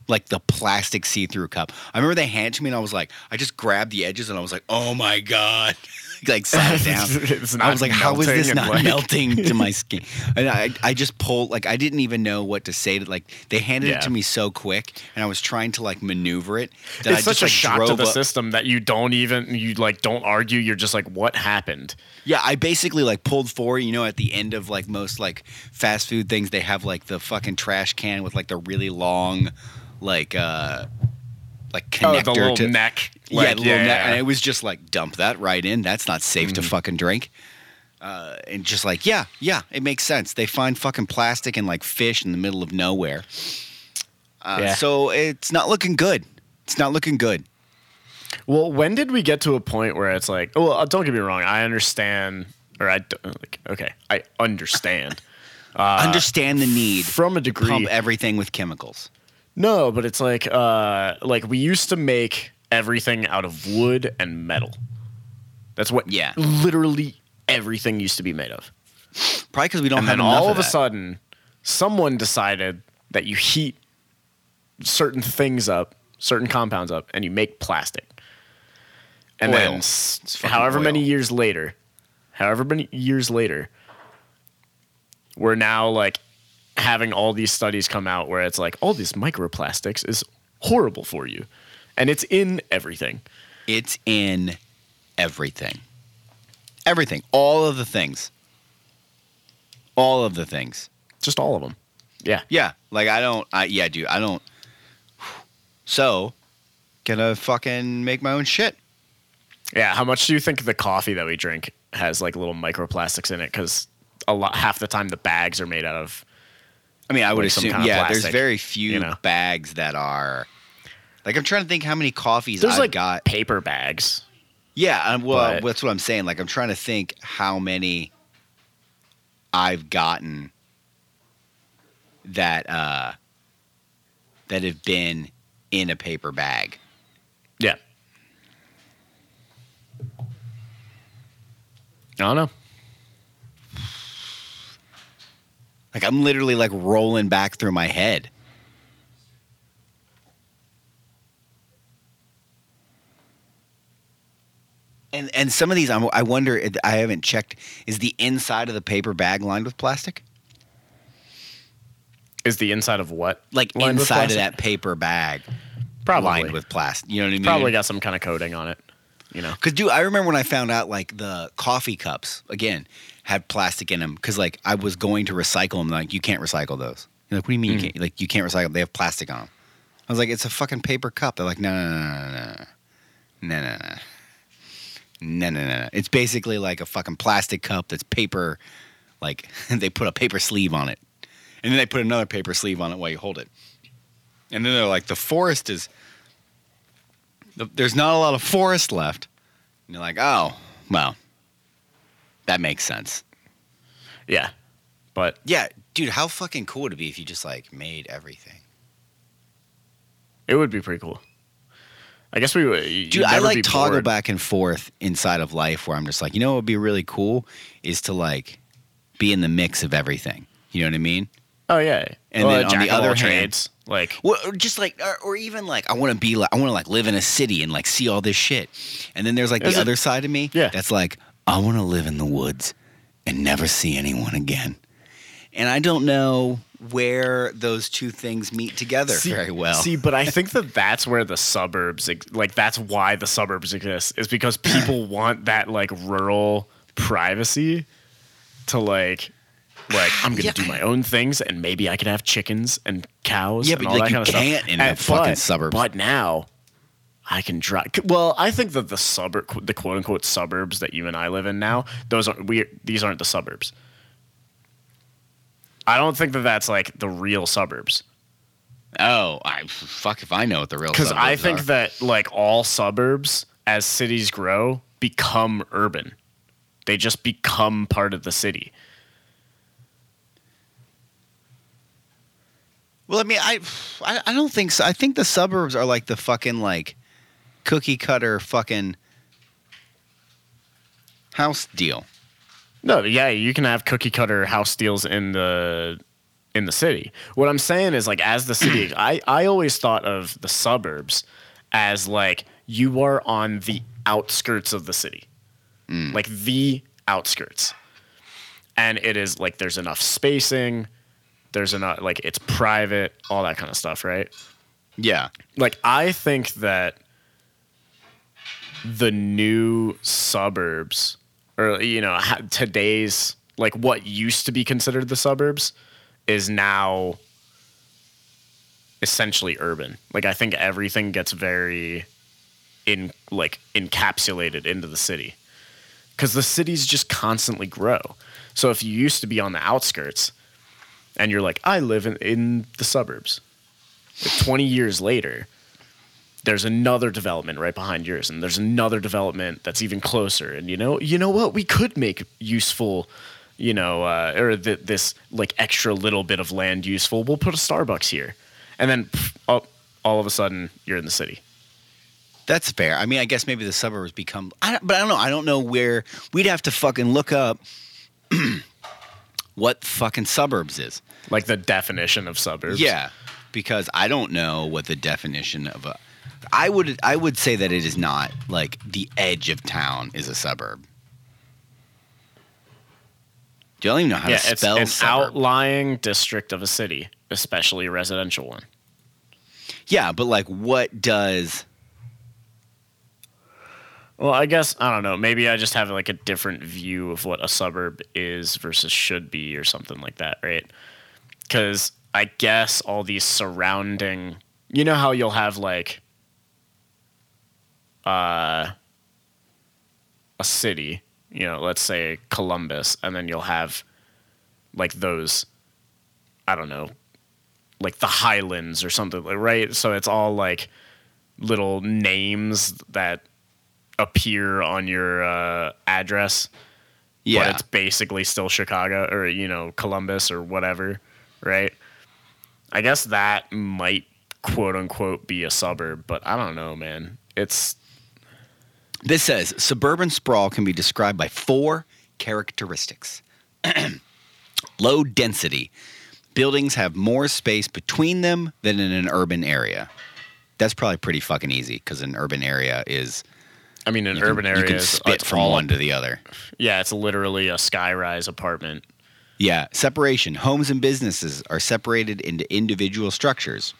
Like the plastic see-through cup. I remember they handed it to me and I was like, I just grabbed the edges and I was like, oh my God. like sat down. I was like, how is this not like- melting to my skin? And I, I just pulled, like, I didn't even know what to say. To, like, they handed Yeah. it to me so quick, and I was trying to like maneuver it that it's I such just a like shock to the up- system that you don't even you like don't argue you're just like what happened Yeah, I basically like pulled forward. You know, at the end of like most like fast food things, they have like the fucking trash can with like the really long, like uh, like connector oh the little to neck yeah, like, the little net, yeah. and it was just like dump that right in. That's not safe to Mhm. fucking drink. Uh, and just like yeah, yeah, it makes sense. They find fucking plastic and like fish in the middle of nowhere. Uh, Yeah. So it's not looking good. It's not looking good. Well, when did we get to a point where it's like, oh, well, don't get me wrong, I understand, or I don't- like, okay, I understand uh, Understand the need from a to degree. pump everything with chemicals. No, but it's like, uh, like we used to make everything out of wood and metal. That's what, Yeah. literally everything used to be made of. Probably because we don't and have then all of of a sudden, someone decided that you heat certain things up, certain compounds up, and you make plastic. And Oil. then, s- It's fucking however many years later, however many years later, we're now like having all these studies come out where it's like all these microplastics is horrible for you, and it's in everything. It's in everything. Everything. All of the things. All of the things. Just all of them. Yeah. Yeah. Like I don't I yeah, dude, I don't so gonna fucking make my own shit. Yeah, how much do you think the coffee that we drink has like little microplastics in it? Because a lot, half the time the bags are made out of. I mean, I would Like some assume kind of yeah, there's very few you know? bags that are like I'm trying to think how many coffees There's I've like got. paper bags. Yeah, um, well, But- that's what I'm saying. Like, I'm trying to think how many I've gotten that uh, that have been in a paper bag. Yeah. I don't know. Like, I'm literally like rolling back through my head. And and some of these, I'm, I wonder. I haven't checked. Is the inside of the paper bag lined with plastic? Is the inside of what? Like lined inside of that paper bag Probably. lined with plastic. You know what I mean? Probably got some kind of coating on it. You know. Cause dude, I remember when I found out like the coffee cups again had plastic in them. Cause like I was going to recycle them. Like you can't recycle those. You're like, what do you mean? You can't? Like you can't recycle? Them. They have plastic on them. I was like, it's a fucking paper cup. They're like, no, no, no, no, no, no, no, no, no, no, no, no. It's basically like a fucking plastic cup that's paper. Like they put a paper sleeve on it, and then they put another paper sleeve on it while you hold it. And then they're like, the forest is the- there's not a lot of forest left. And you're like, oh, well, That makes sense. Yeah, but Yeah, dude, how fucking cool would it be if you just like made everything? it would be pretty cool. I guess we would. Dude, I like toggle back and forth inside of life where I'm just like, you know what would be really cool is to like be in the mix of everything. You know what I mean? Oh yeah, And Well, then on the other hand- trades, like Well, or just like, or, or even like, I want to be like, I want to like live in a city and like see all this shit. And then there's like the it- other side of me Yeah. that's like, I want to live in the woods and never see anyone again. And I don't know where those two things meet together very well. See, but I think that that's where the suburbs, like that's why the suburbs exist, is because people want that like rural privacy to like, like I'm gonna Yeah. do my own things, and maybe I could have chickens and cows. Yeah, and but, all like, that you kind of can't in the And- fucking but- suburbs. But now. I can drive. Well, I think that the suburb, the quote unquote suburbs that you and I live in now, those aren't we. These aren't the suburbs. I don't think that that's like the real suburbs. oh, I fuck if I know what the real suburbs are. because I think are. that like all suburbs, as cities grow, become urban. They just become part of the city. Well, I mean, I, I, I don't think so. I think the suburbs are like the fucking like cookie cutter fucking house deal. No, yeah, you can have cookie cutter house deals in the in the city. What I'm saying is like as the city, I I always thought of the suburbs as like you are on the outskirts of the city, mm. like the outskirts, and it is like there's enough spacing, there's enough like it's private, all that kind of stuff, right? Yeah. like I think that the new suburbs or you know today's like what used to be considered the suburbs is now essentially urban. Like I think everything gets very in like encapsulated into the city cuz the cities just constantly grow. So if you used to be on the outskirts and you're like I live in in the suburbs. Like 20 years later, there's another development right behind yours and there's another development that's even closer and you know you know what we could make useful you know uh, or th- this like extra little bit of land useful we'll put a starbucks here and then pff, all, all of a sudden you're in the city That's fair. I mean, I guess maybe the suburbs become, I but I don't know. I don't know where we'd have to fucking look up what fucking suburbs is. like the definition of suburbs Yeah, because I don't know what the definition of a. I would I would say that it is not like the edge of town is a suburb. Do you don't even know how yeah to it's spell an suburb? outlying district of a city especially a residential one yeah, but like, what does? Well, I guess I don't know. Maybe I just have like a different view of what a suburb is versus should be, or something like that, right? Because I guess all these surrounding, you know, how you'll have like uh, a city, you know, let's say Columbus, and then you'll have like those, I don't know, like the Highlands or something, like right? So it's all like little names that appear on your uh, address, but Yeah, it's basically still Chicago or you know Columbus or whatever, right? I guess that might quote unquote be a suburb, but I don't know, man. It's This says suburban sprawl can be described by four characteristics low density. Buildings have more space between them than in an urban area. That's probably pretty fucking easy because an urban area is I mean, an you can- urban you area can spit from all- one to the other. Yeah, it's literally a skyrise apartment. Yeah, separation. Homes and businesses are separated into individual structures.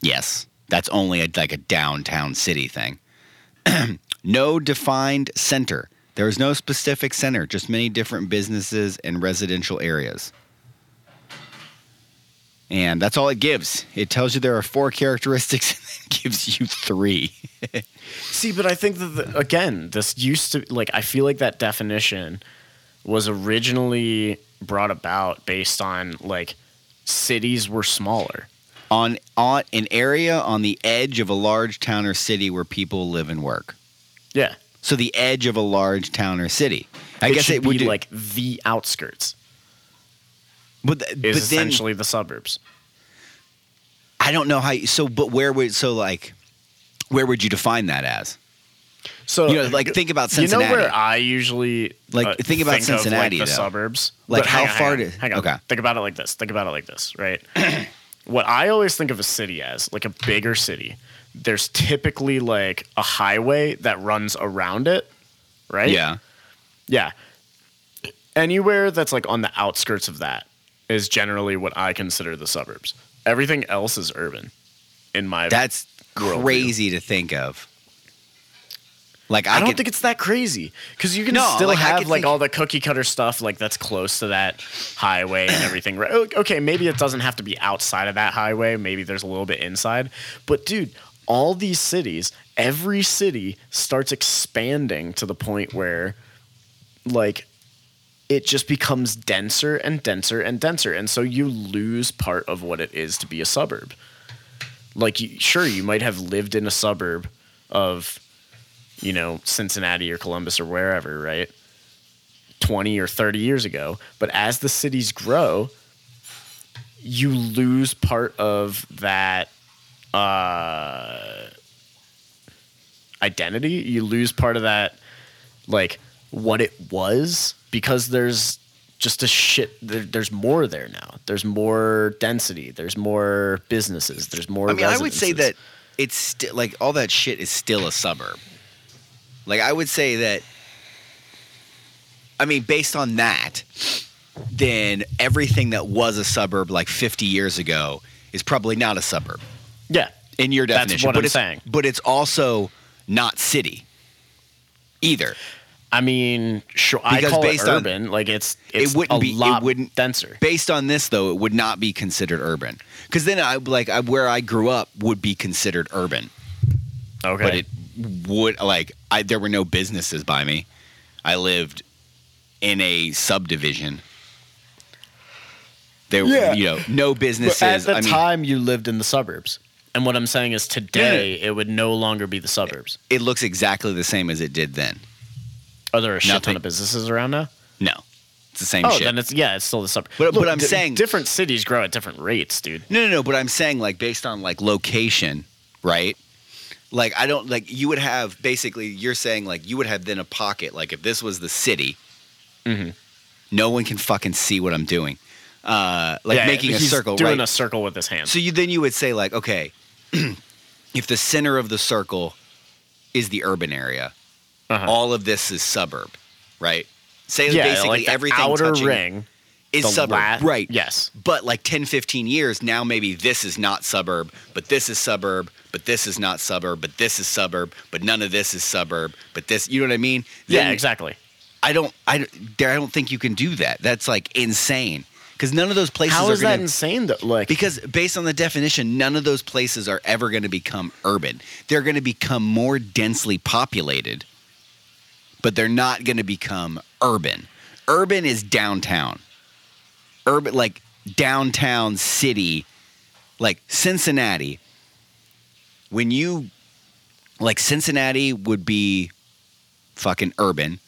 Yes, that's only a, like a downtown city thing. no defined center. There is no specific center, just many different businesses and residential areas. And that's all it gives. It tells you there are four characteristics and then gives you three. See, but I think that the, again, this used to like I feel like that definition was originally brought about based on like cities were smaller. on on an area on the edge of a large town or city where people live and work. Yeah. So the edge of a large town or city. I it guess it would be do- like the outskirts. But, th- Is but then essentially the suburbs. I don't know how. You, so, but where would so like where would you define that as? So You know, like, think about You know where I usually Like, uh, think about of, Cincinnati, like, the though. suburbs. Like, But how on, far hang on, hang on. okay. Think about it like this. Think about it like this, right? what I always think of a city as, like a bigger city, there's typically like a highway that runs around it, right? Yeah. Yeah. Anywhere that's like on the outskirts of that is generally what I consider the suburbs. Everything else is urban, in my. That's crazy to think of. Like I, I don't could, think it's that crazy because you can No, still like, have like think- all the cookie cutter stuff like that's close to that highway and everything. Right? Oh, okay, maybe it doesn't have to be outside of that highway. Maybe there's a little bit inside. But dude, all these cities, every city starts expanding to the point where, like, it just becomes denser and denser and denser, and so you lose part of what it is to be a suburb. Like, sure, you might have lived in a suburb of you know, Cincinnati or Columbus or wherever, right? 20 or 30 years ago. But as the cities grow, you lose part of that uh, identity. You lose part of that, like, what it was because there's just a shit. There, there's more there now. There's more density. There's more businesses. There's more. I mean, I would say that it's still like all that shit is still a suburb. Like I would say that. I mean, based on that, then everything that was a suburb like 50 years ago is probably not a suburb Yeah. in your definition, That's what but I'm it's, saying. But it's also not city either. I mean, sure. I Because call based it on- urban. like it's it's wouldn't a be- it lot wouldn't- denser. Based on this, though, it would not be considered urban. Because then, I like I, where I grew up would be considered urban. Okay. but it would like I there were no businesses by me. I lived in a subdivision. There, Yeah. you know, no But businesses. at the I mean, time, you lived in the suburbs, and what I'm saying is today it would no longer be the suburbs. it looks exactly the same as it did then. Are there a shit Nothing. ton of businesses around now? No, it's the same shit. Oh, shit. then it's yeah, it's still the suburbs. But- but I'm saying- different cities grow at different rates, dude. no, no, no. But I'm saying like based on like location, right? Like I don't like you would have basically you're saying like you would have then a pocket like if this was the city, Mhm. no one can fucking see what I'm doing. Uh, like Yeah, making a he's circle, doing right? a circle with his hands. So you then you would say like, okay, if the center of the circle is the urban area, Uh-huh. all of this is suburb, right? Say yeah, basically like the everything outer touching ring is suburb, la- right? Yes. But like 10, 15 years now, maybe this is not suburb, but this is suburb, but this is not suburb, but this is suburb, but none of this is suburb, but this, you know what I mean? Yeah, exactly. I don't, I, don't- I don't think you can do that. That's like insane because none of those places How are gonna, that insane? Though, like because based on the definition, none of those places are ever going to become urban. They're going to become more densely populated, but they're not going to become urban. Urban is downtown. Urban, like downtown city, like Cincinnati. When you, like Cincinnati would be fucking urban.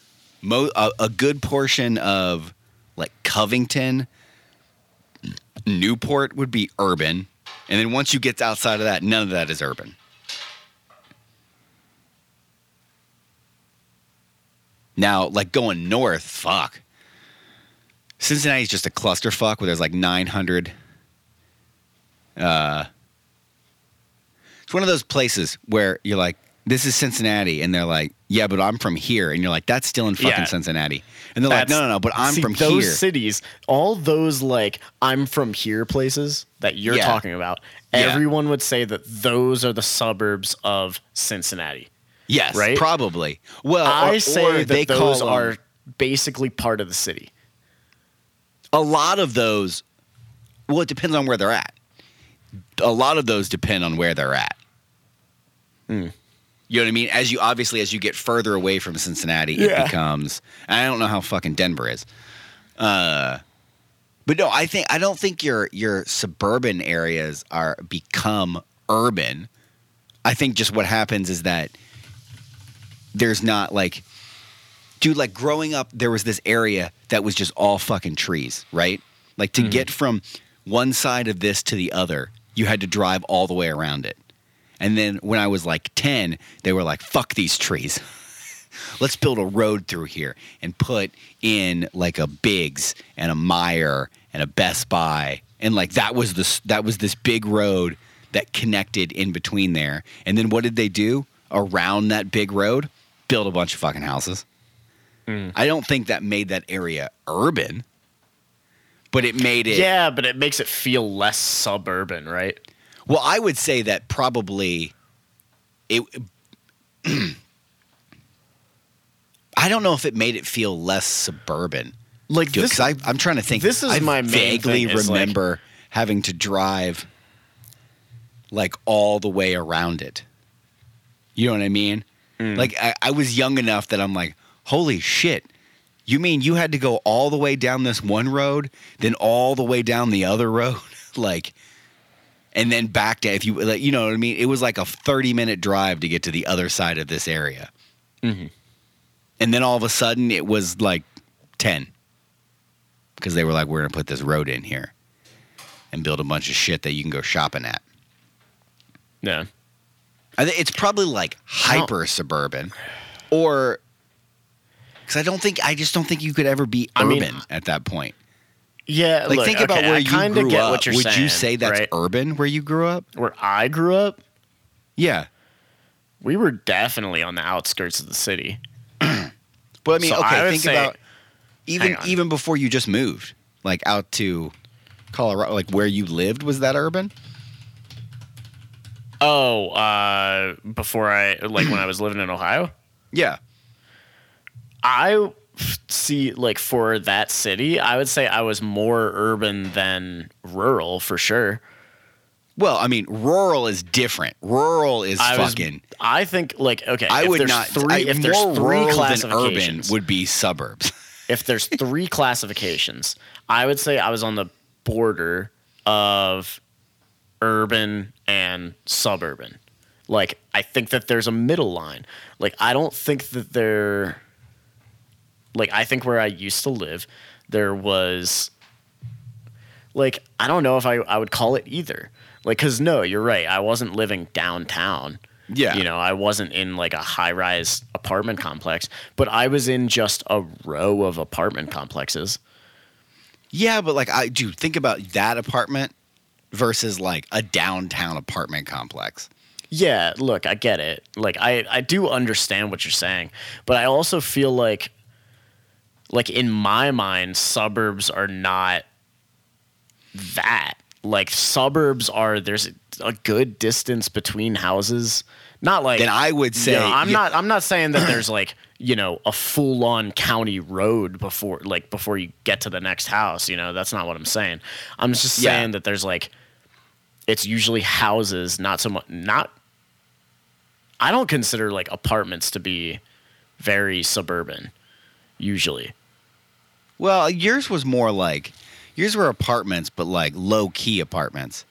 Mo- a, a good portion of like Covington, Newport would be urban. And then once you get outside of that, none of that is urban. Now, like going north, fuck. Cincinnati's just a clusterfuck where there's like 900. Uh, it's one of those places where you're like, this is Cincinnati. And they're like, yeah, but I'm from here. And you're like, that's still in fucking Yeah. Cincinnati. And they're like, no, no, no, but I'm See, from those here. cities, all those like I'm from here places that you're Yeah. talking about. Yeah. Everyone would say that those are the suburbs of Cincinnati. Yes, right? Probably. Well, I or- say or that they those call are basically part of the city. a lot of those. Well, it depends on where they're at. A lot of those depend on where they're at. Hmm. You know what I mean? As you obviously as you get further away from Cincinnati, Yeah. it becomes. I don't know how fucking Denver is. Uh, but no, I think I don't think your your suburban areas are become urban. I think just what happens is that there's not like dude like growing up there was this area that was just all fucking trees right? Like to mm-hmm. get from one side of this to the other you had to drive all the way around it. And then when i was like 10 they were like fuck these trees. Let's build a road through here and put in like a biggs and a Meijer and a best buy. And like that was this that was this big road that connected in between there. And then what did they do around that big road build a bunch of fucking houses hmm. I don't think that made that area urban, but it made it. Yeah, but it makes it feel less suburban, right? Well, I would say that probably it. I don't know if it made it feel less suburban. Like Because this, I, I'm trying to think. this is I my vaguely is, like- remember having to drive like all the way around it. You know what I mean? Mm. Like I, I was young enough that I'm like, holy shit. You mean you had to go all the way down this one road, then all the way down the other road, like, and then back to if you like, you know what I mean? It was like a 30 minute drive to get to the other side of this area, Mhm. and then all of a sudden it was like 10 because they were like, we're gonna put this road in here and build a bunch of shit that you can go shopping at. yeah. I think it's probably like hyper suburban, or because I don't think I just don't think you could ever be I urban mean, at that point. Yeah, Like look, think about okay, where I you kinda grew get up. What you're Would you say that's right? urban where you grew up? where I grew up? Yeah, We were definitely on the outskirts of the city. but I mean, So okay, would think say- about even hang on. even before you just moved, like out to Colorado, like where you lived, was that urban? Oh, uh, before I like when I was living in Ohio, Yeah, I see like for that city, I would say I was more urban than rural for sure. Well, I mean, rural is different. Rural is I was, fucking. I think like okay, I if would there's not. Three, I, if there's more three rural than urban classifications, would be suburbs. if there's three classifications, I would say I was on the border of urban and suburban. Like I think that there's a middle line. Like I don't think that there like I think where I used to live there was like I don't know if I I would call it either. Like cuz no, you're right. I wasn't living downtown. Yeah. You know, I wasn't in like a high-rise apartment complex, but I was in just a row of apartment complexes. Yeah, but like I do think about that apartment versus like a downtown apartment complex. Yeah, look, I get it. Like I I do understand what you're saying, but I also feel like like in my mind suburbs are not that. Like suburbs are there's a good distance between houses. Not like Then I would say you know, I'm you- not I'm not saying that there's like, you know, a full on county road before like before you get to the next house, you know, that's not what I'm saying. I'm just Yeah. saying that there's like it's usually houses, not so much not I don't consider like apartments to be very suburban usually. Well, yours was more like yours were apartments, but like low key apartments.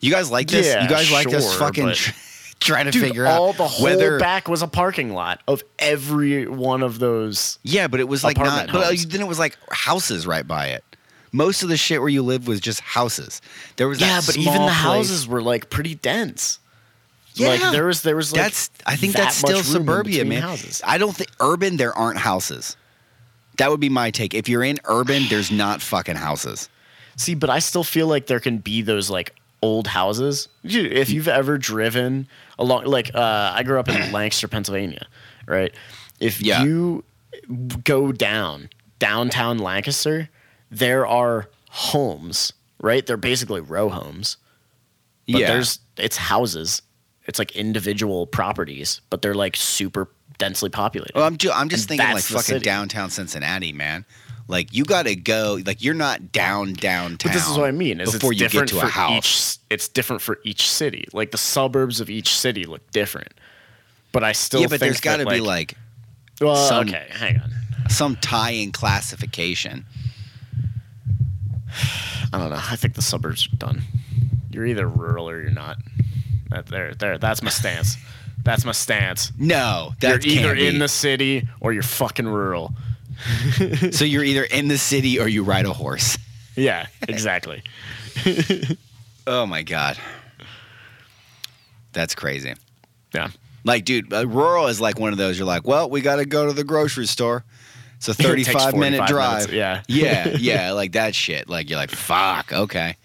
You guys like this? Yeah, you guys like sure, fucking but- trying to Dude, figure all out the whole whether back was a parking lot of every one of those. Yeah, but it was like not. But then it was like houses right by it. Most of the shit where you lived was just houses. There was that Yeah, but even the place- houses were like pretty dense. Yeah, Like there was there was like that's. I think that that's still suburbia, man. Houses. I don't think urban. There aren't houses. That would be my take. If you're in urban, there's not fucking houses. See, but I still feel like there can be those like old houses. If you've ever driven along, like uh, I grew up in Lancaster, Pennsylvania, right? If Yeah. you go down downtown Lancaster, there are homes, right? They're basically row homes, but yeah, there's it's houses. It's like individual properties, but they're like super densely populated. Well, I'm, ju- I'm just And thinking like fucking city. downtown Cincinnati, man. Like you got to go. Like you're not down downtown. But this is what I mean. Is before it's you get to a house. Each, it's different for each city. Like the suburbs of each city look different. But I still yeah, but think there's got to that, be like well, some- okay, hang on. some tie-in classification. I don't know. I think the suburbs are done. You're either rural or you're not. That there, there. That's my stance. That's my stance. No, that you're either in the city or you're fucking rural. so you're either in the city or you ride a horse. Yeah, exactly. Oh my god, that's crazy. yeah. Like, dude, uh, rural is like one of those. You're like, well, we got to go to the grocery store. It's a takes 35 minute drive. minutes, yeah. yeah, yeah, like that shit. Like you're like, fuck, okay.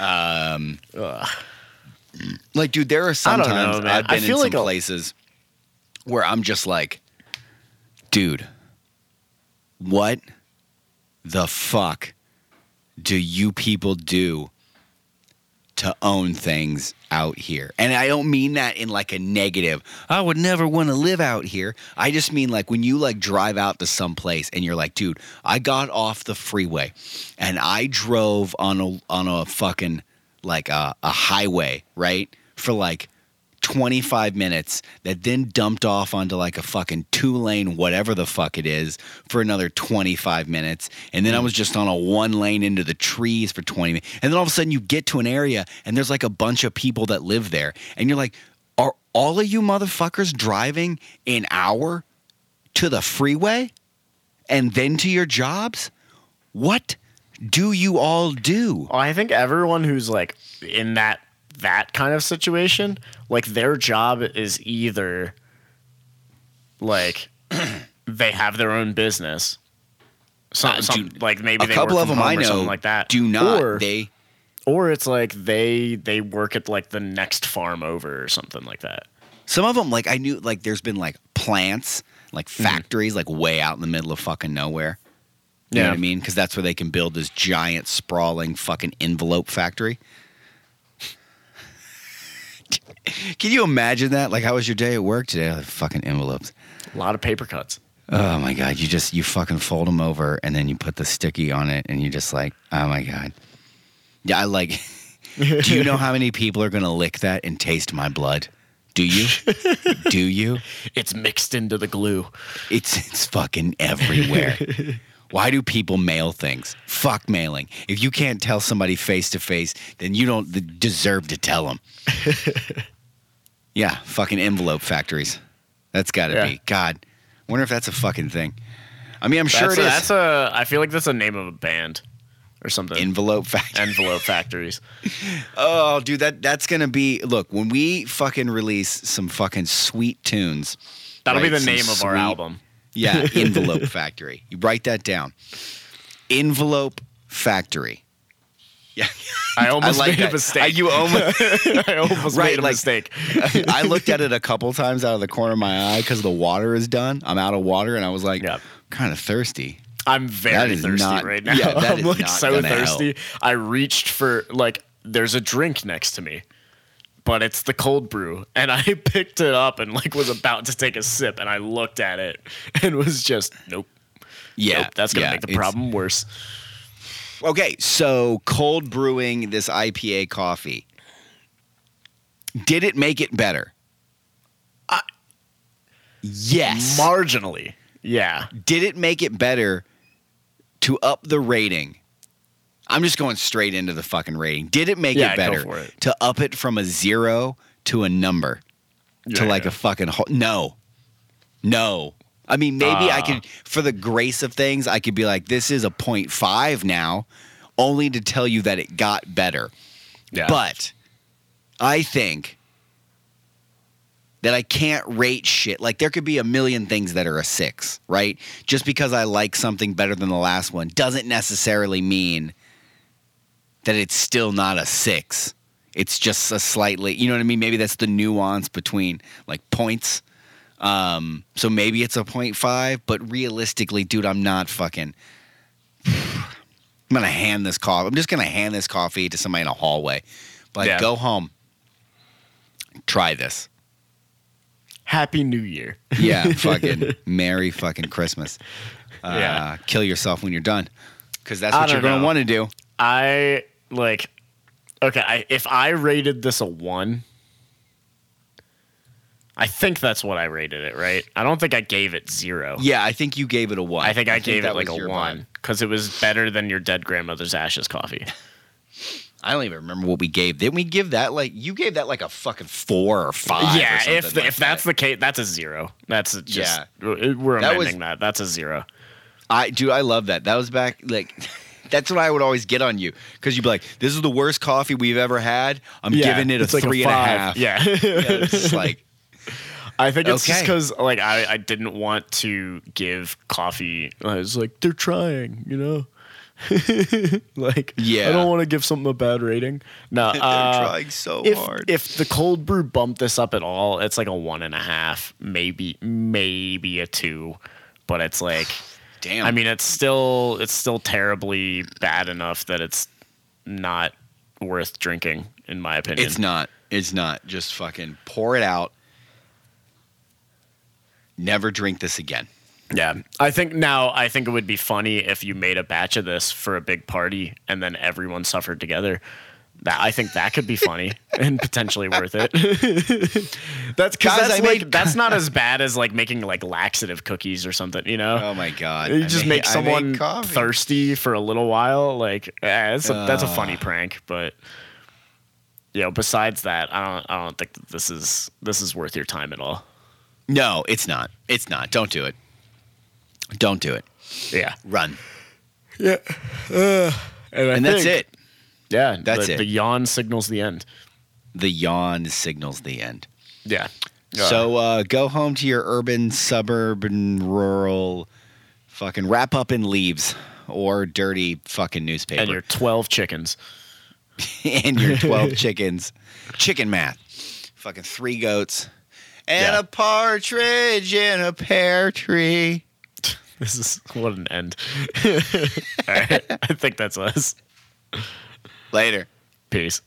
Um, Ugh. like, dude, there are I don't know, sometimes. I've I been feel in like some a- places where I'm just like, dude, what the fuck do you people do to own things out here? And I don't mean that in like a negative. I would never want to live out here. I just mean like when you like drive out to some place and you're like, dude, I got off the freeway and I drove on a on a fucking like a, a highway, right? For like 25 minutes that then dumped off onto like a fucking two lane, whatever the fuck it is, for another 25 minutes. And then I mm. was just on a one lane into the trees for 20 minutes. And then all of a sudden you get to an area and there's like a bunch of people that live there. And you're like, are all of you motherfuckers driving an hour to the freeway and then to your jobs? What do you all do? I think everyone who's like in that that kind of situation, like their job is either like they have their own business. Some, Uh, some do- like maybe a couple of them I know like that. do not. Or, they or it's like they they work at like the next farm over or something like that. Some of them, like I knew, like there's been like plants, like Mm-hmm. factories, like way out in the middle of fucking nowhere. You know Yeah. what I mean? Because that's where they can build this giant, sprawling fucking envelope factory. can you imagine that? Like, how was your day at work today? Oh, fucking envelopes. A lot of paper cuts. Oh my god! You just you fucking fold them over and then you put the sticky on it and you just like, oh my god. Yeah, I like. do you know how many people are gonna lick that and taste my blood? Do you? do you? It's mixed into the glue. It's it's fucking everywhere. Why do people mail things? Fuck mailing. If you can't tell somebody face to face, then you don't deserve to tell them. Yeah, fucking envelope factories. That's got to Yeah. be. God, I wonder if that's a fucking thing. I mean, I'm sure that's it a, is. That's a. I feel like that's a name of a band or something. envelope factory. Envelope factories. Oh, dude, that that's gonna be. Look, when we fucking release some fucking sweet tunes, That'll right, be the name of our album. Yeah, Envelope Factory. You write that down. Envelope Factory. Yeah, I almost like made that. a mistake. I- you almost. I almost Right, made a like- mistake. I looked at it a couple times out of the corner of my eye because the water is done. I'm out of water, and I was like, Yep. kind of thirsty. I'm very thirsty not- right now. yeah, that I'm like so thirsty. I reached for like there's a drink next to me, but it's the cold brew, and I picked it up and like was about to take a sip, and I looked at it and was just nope, Yeah, nope. That's gonna yeah, make the problem worse. Okay, so cold brewing this IPA coffee. Did it make it better? Uh, yes. Marginally, yeah. did it make it better to up the rating? I'm just going straight into the fucking rating. Did it make Yeah, it better it. to up it from a zero to a number to like yeah. a fucking ho- no, no. I mean, maybe I Ah. could, for the grace of things, I could be like, this is a 0.5 now, only to tell you that it got better. yeah. But I think that I can't rate shit. Like there could be a million things that are a six, right? Just because I like something better than the last one doesn't necessarily mean that it's still not a six. It's just a slightly, you know what I mean? Maybe that's the nuance between like points. Um, so maybe it's a 0.5, but realistically, dude, I'm not fucking. I'm gonna hand this coffee. I'm just gonna hand this coffee to somebody in a hallway. Like, Yeah. go home. Try this. Happy New Year. Yeah, fucking Merry fucking Christmas. Uh, Yeah. Kill yourself when you're done, because that's what you're don't gonna want to do. I like okay, I, if I rated this a 1, I think that's what I rated it, right? I don't think I gave it 0. Yeah, I think you gave it a one. I think I, gave that it like a 1 cuz it was better than your dead grandmother's ashes coffee. I don't even remember what we gave. Didn't we give that like you gave that like a fucking four or five? yeah, or something if like if that's the case, that's a zero. That's just Yeah. we're That was- that. That's a zero. I do. I love that. That was back like. That's what I would always get on you because you'd be like, "This is the worst coffee we've ever had. I'm giving it a it's like three and a half." Yeah, Yeah, it's like I think it's just because like I, I didn't want to give coffee. I was like, they're trying, you know. like, Yeah. I don't want to give something a bad rating. No, they're uh, trying so if hard. if the cold brew bumped this up at all, it's like a one and a half, maybe maybe a two, but it's like, Damn. I mean, it's still it's still terribly bad enough that it's not worth drinking, in my opinion. It's not. It's not. Just fucking pour it out. Never drink this again. Yeah, I think now I think it would be funny if you made a batch of this for a big party and then everyone suffered together. That I think that could be funny and potentially worth it. that's because that's I like made- that's not as bad as like making like laxative cookies or something. You know, Oh my god! you I just made- make someone thirsty for a little while. Like eh, that's a, that's a funny prank, but you know, besides that, I don't I don't think that this is this is worth your time at all. No, it's not. It's not. Don't do it. Don't do it. Yeah, Run. yeah, and, I And that's it. Yeah, That's the, it. The yawn signals the end. The yawn signals the end. Yeah. So uh, go home to your urban, suburban, rural, fucking wrap up in leaves or dirty fucking newspaper. and your twelve chickens. and your 12 chickens. Chicken math. Fucking three goats. And Yeah. a partridge in a pear tree. This is what an end. All right, I think that's us. Later. Peace.